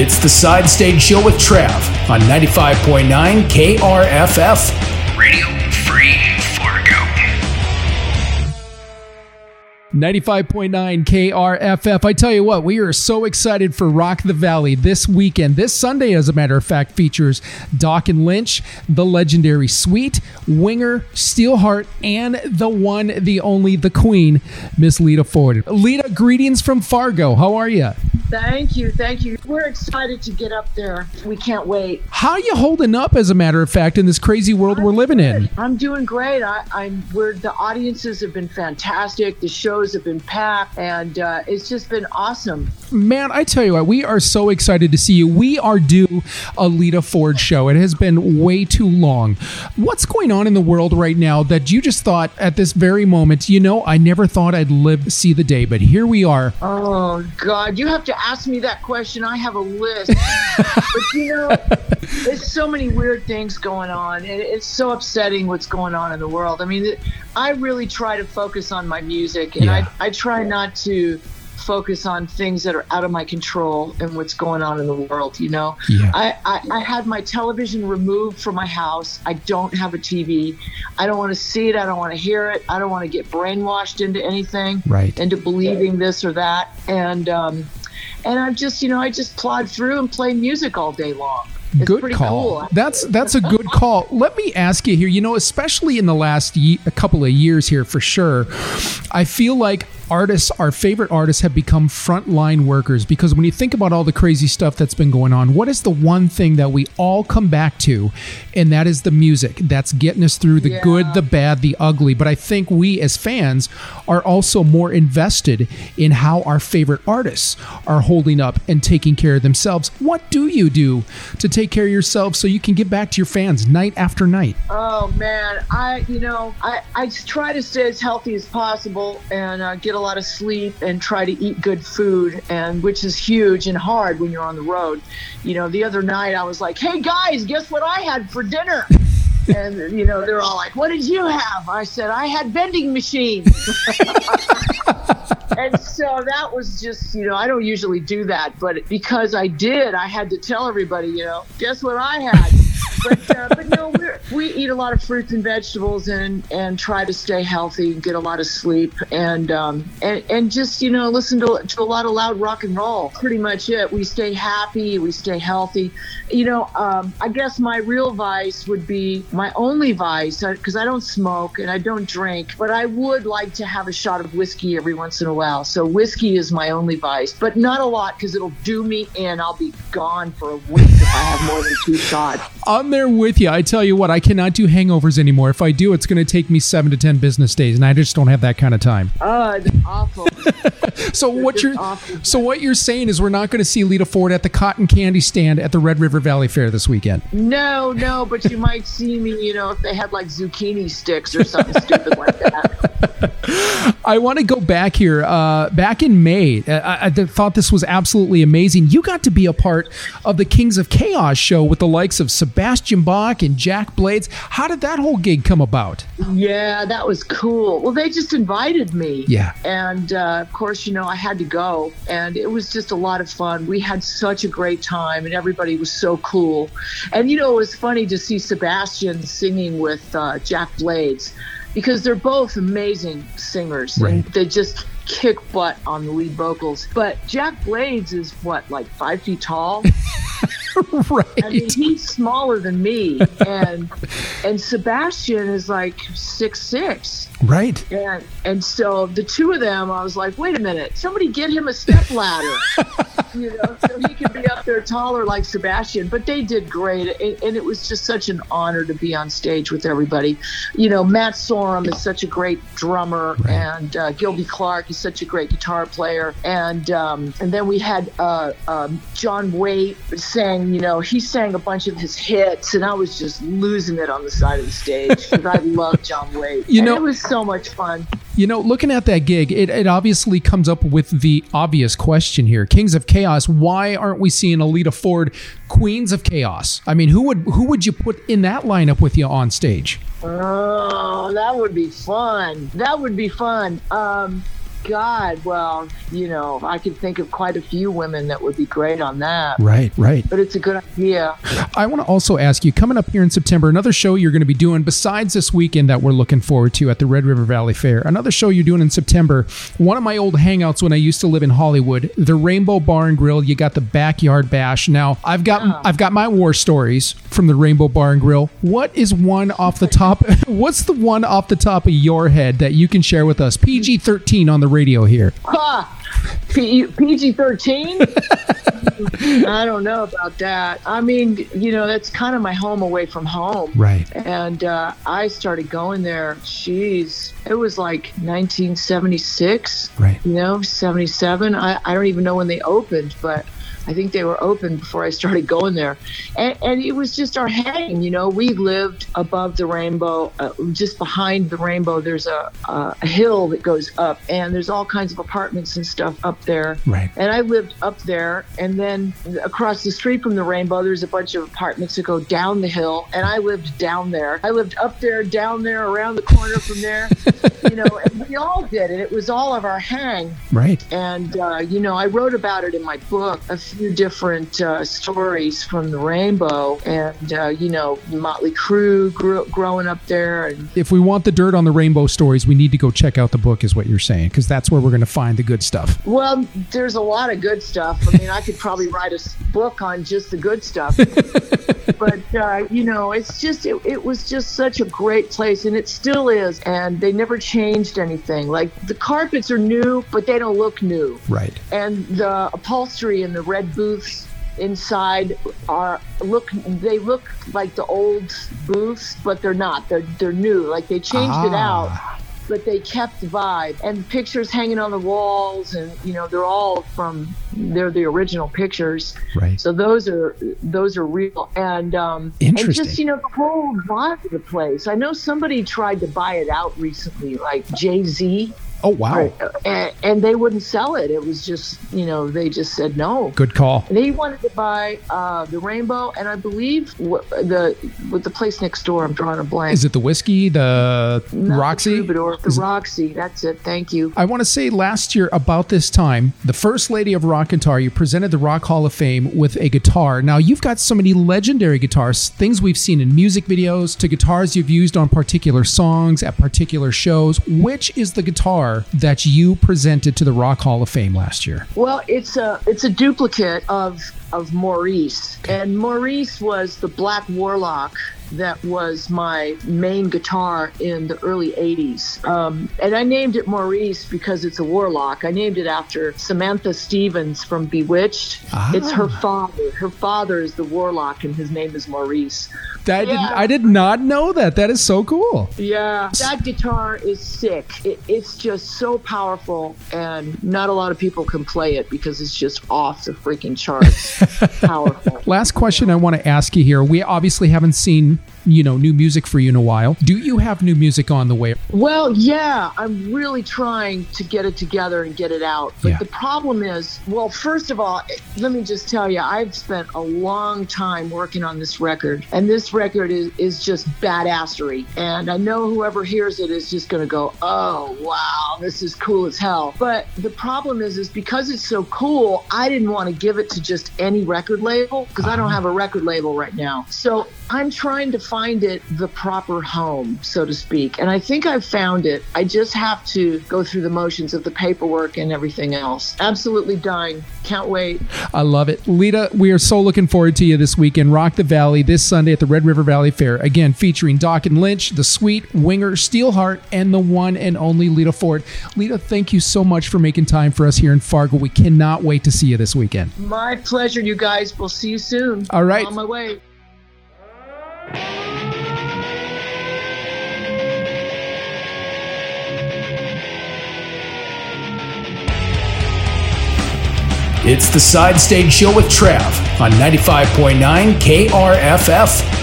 It's the Side Stage Show with Trav on 95.9 KRFF. Radio Free 95.9 KRFF. I tell you what, we are so excited for Rock the Valley this weekend. This Sunday, as a matter of fact, features Dokken Lynch, the legendary Sweet, Winger, Steelheart, and the one, the only, the Queen, Miss Lita Ford. Lita, greetings from Fargo. How are you? Thank you, thank you. We're excited to get up there. We can't wait. How are you holding up, as a matter of fact, in this crazy world we're living in? I'm doing great. I, I'm. We're the audiences have been fantastic. The shows have been packed, and uh, it's just been awesome. Man, I tell you what, we are so excited to see you. We are due a Lita Ford show. It has been way too long. What's going on in the world right now that you just thought at this very moment, you know, I never thought I'd live to see the day, but here we are. Oh God, you have to ask me that question. I have a list, but you know, there's so many weird things going on, and it's so upsetting what's going on in the world. I mean, it- I really try to focus on my music, and Yeah. I I try not to focus on things that are out of my control and what's going on in the world you know Yeah. I, I i had my television removed from my house i don't have a tv i don't want to see it i don't want to hear it i don't want to get brainwashed into anything Right. into believing this or that and um and i'm just you know i just plod through and play music all day long it's good call. cool That's that's a good call. Let me ask you here. You know, especially in the last ye- a couple of years here, for sure, I feel like artists, our favorite artists, have become frontline workers because when you think about all the crazy stuff that's been going on, what is the one thing that we all come back to, and that is the music. That's getting us through the Yeah. good, the bad, the ugly. But I think we as fans are also more invested in how our favorite artists are holding up and taking care of themselves. What do you do to take care of yourself so you can get back to your fans night after night? Oh man, I you know I I try to stay as healthy as possible and uh, get a lot of sleep and try to eat good food and which is huge and hard when you're on the road. You know, the other night I was like, "Hey guys, guess what I had for dinner?" and you know they're all like, "What did you have?" I said, "I had vending machines." and so that was just, you know, I don't usually do that, but because I did, I had to tell everybody, you know, guess what I had. But uh, no, we eat a lot of fruits and vegetables and and try to stay healthy and get a lot of sleep and um and, and just you know listen to, to a lot of loud rock and roll. Pretty much it. We stay happy, we stay healthy. You know, um, I guess my real vice would be my only vice because I don't smoke and I don't drink, but I would like to have a shot of whiskey every once in a while. So whiskey is my only vice, but not a lot because it'll do me in. I'll be gone for a week if I have more than two shots. I'm there with you. I tell you what, I cannot do hangovers anymore. If I do, it's going to take me seven to ten business days, and I just don't have that kind of time. It's awful. So what you're awful. so what you're saying is we're not going to see Lita Ford at the cotton candy stand at the Red River Valley Fair this weekend. No, no, but you might see me, you know, if they had like zucchini sticks or something stupid like that. I want to go back here. Uh, back in May, uh, I, I thought this was absolutely amazing. You got to be a part of the Kings of Chaos show with the likes of Sebastian Bach and Jack Blades. How did that whole gig come about? Yeah, that was cool. Well, they just invited me. Yeah. And uh, of course, you know, I had to go, and it was just a lot of fun. We had such a great time, and everybody was so cool. And you know, it was funny to see Sebastian singing with uh, Jack Blades because they're both amazing singers, and they just kick butt on the lead vocals. But Jack Blades is what, like five feet tall? right. I mean, he's smaller than me, and and Sebastian is like six six. right. And and so the two of them, I was like, wait a minute, somebody get him a step ladder, you know, so he could be up there taller like Sebastian. But they did great, and, and it was just such an honor to be on stage with everybody. You know, Matt Sorum is such a great drummer, and uh, Gilby Clarke is such a great guitar player, and um, and then we had uh, um, John Waite sang and you know he sang a bunch of his hits, and I was just losing it on the side of the stage because I love John Waite. You And know- it was so much fun. You know, looking at that gig, it, it obviously comes up with the obvious question here: Kings of Chaos. Why aren't we seeing a Lita Ford, Queens of Chaos? I mean, who would who would you put in that lineup with you on stage? Oh, that would be fun. That would be fun. Um, God, well, you know, I could think of quite a few women that would be great on that. Right, right. But it's a good idea. I want to also ask you, coming up here in September, another show you're going to be doing besides this weekend that we're looking forward to at the Red River Valley Fair. Another show you're doing in September. One of my old hangouts when I used to live in Hollywood, the Rainbow Bar and Grill. You got the Backyard Bash. Now I've got I've got my war stories from the Rainbow Bar and Grill. What is one off the top? What's the one off the top of your head that you can share with us? PG-13 on the radio here. P- PG 13? I don't know about that. I mean, you know, that's kind of my home away from home. Right. And uh, I started going there, jeez, it was like 1976, Right. you know, 77. I, I don't even know when they opened, but I think they were open before I started going there. And, and it was just our hang, you know, we lived above the rainbow, uh, just behind the rainbow. There's a, a, a hill that goes up, and there's all kinds of apartments and stuff up there. Right. And I lived up there, and then across the street from the rainbow, there's a bunch of apartments that go down the hill, and I lived down there. I lived up there, down there, around the corner from there, you know, and we all did it. It was all of our hang. Right. And, uh, you know, I wrote about it in my book, a few different uh, stories from the rainbow, and, uh, you know, Motley Crue grew, growing up there, and If we want the dirt on the rainbow stories, we need to go check out the book, is what you're saying, because that's where we're going to find the good stuff. Well, there's a lot of good stuff. I mean, I could probably write a book on just the good stuff. but uh, you know, it's just it, it was just such a great place, and it still is. And they never changed anything. Like the carpets are new, but they don't look new. Right. And the upholstery and the red booths inside are look they look like the old booths but they're not. They're they're new. Like they changed it out Ah. but they kept the vibe. And pictures hanging on the walls and you know they're all from they're the original pictures. Right. so those are those are real. And um and just you know the whole vibe of the place. I know somebody tried to buy it out recently like jay-z Oh, wow. and, and they wouldn't sell it it was just you know they just said no Good call. and he wanted to buy uh, the Rainbow, and I believe w- the with the place next door. I'm drawing a blank. Is it the whiskey, the Not the Roxy? Troubadour, the Roxy. That's it. Thank you. I want to say last year about this time, the first lady of rock guitar, you presented the Rock Hall of Fame with a guitar. Now you've got so many legendary guitars, things we've seen in music videos, to guitars you've used on particular songs at particular shows. Which is the guitar that you presented to the Rock Hall of Fame last year? Well, it's a it's a duplicate of of Maurice, and Maurice was the Black Warlock that was my main guitar in the early 80s. Um, and I named it Maurice because it's a warlock. I named it after Samantha Stephens from Bewitched. Ah. It's her father. Her father is the warlock, and his name is Maurice. I did, Yeah. I did not know that. That is so cool. Yeah, that guitar is sick. It, it's just so powerful, and not a lot of people can play it because it's just off the freaking charts. powerful. Last question I want to ask you here. We obviously haven't seen, you know, new music for you in a while. Do you have new music on the way? Well, yeah, I'm really trying to get it together and get it out. But Yeah. the problem is, well, first of all, let me just tell you, I've spent a long time working on this record, and this record is, is just badassery. And I know whoever hears it is just going to go, oh, wow, this is cool as hell. But the problem is, is because it's so cool, I didn't want to give it to just any record label because I don't uh-huh. have a record label right now. So I'm trying to find it the proper home, so to speak. And I think I've found it. I just have to go through the motions of the paperwork and everything else. Absolutely dying. Can't wait. I love it. Lita, we are so looking forward to you this weekend. Rock the Valley this Sunday at the Red River Valley Fair. Again, featuring Dokken Lynch, the sweet Winger, Steelheart, and the one and only Lita Ford. Lita, thank you so much for making time for us here in Fargo. We cannot wait to see you this weekend. My pleasure, you guys. We'll see you soon. All right. I'm on my way. It's the Side Stage Show with Trav on 95.9 KRFF.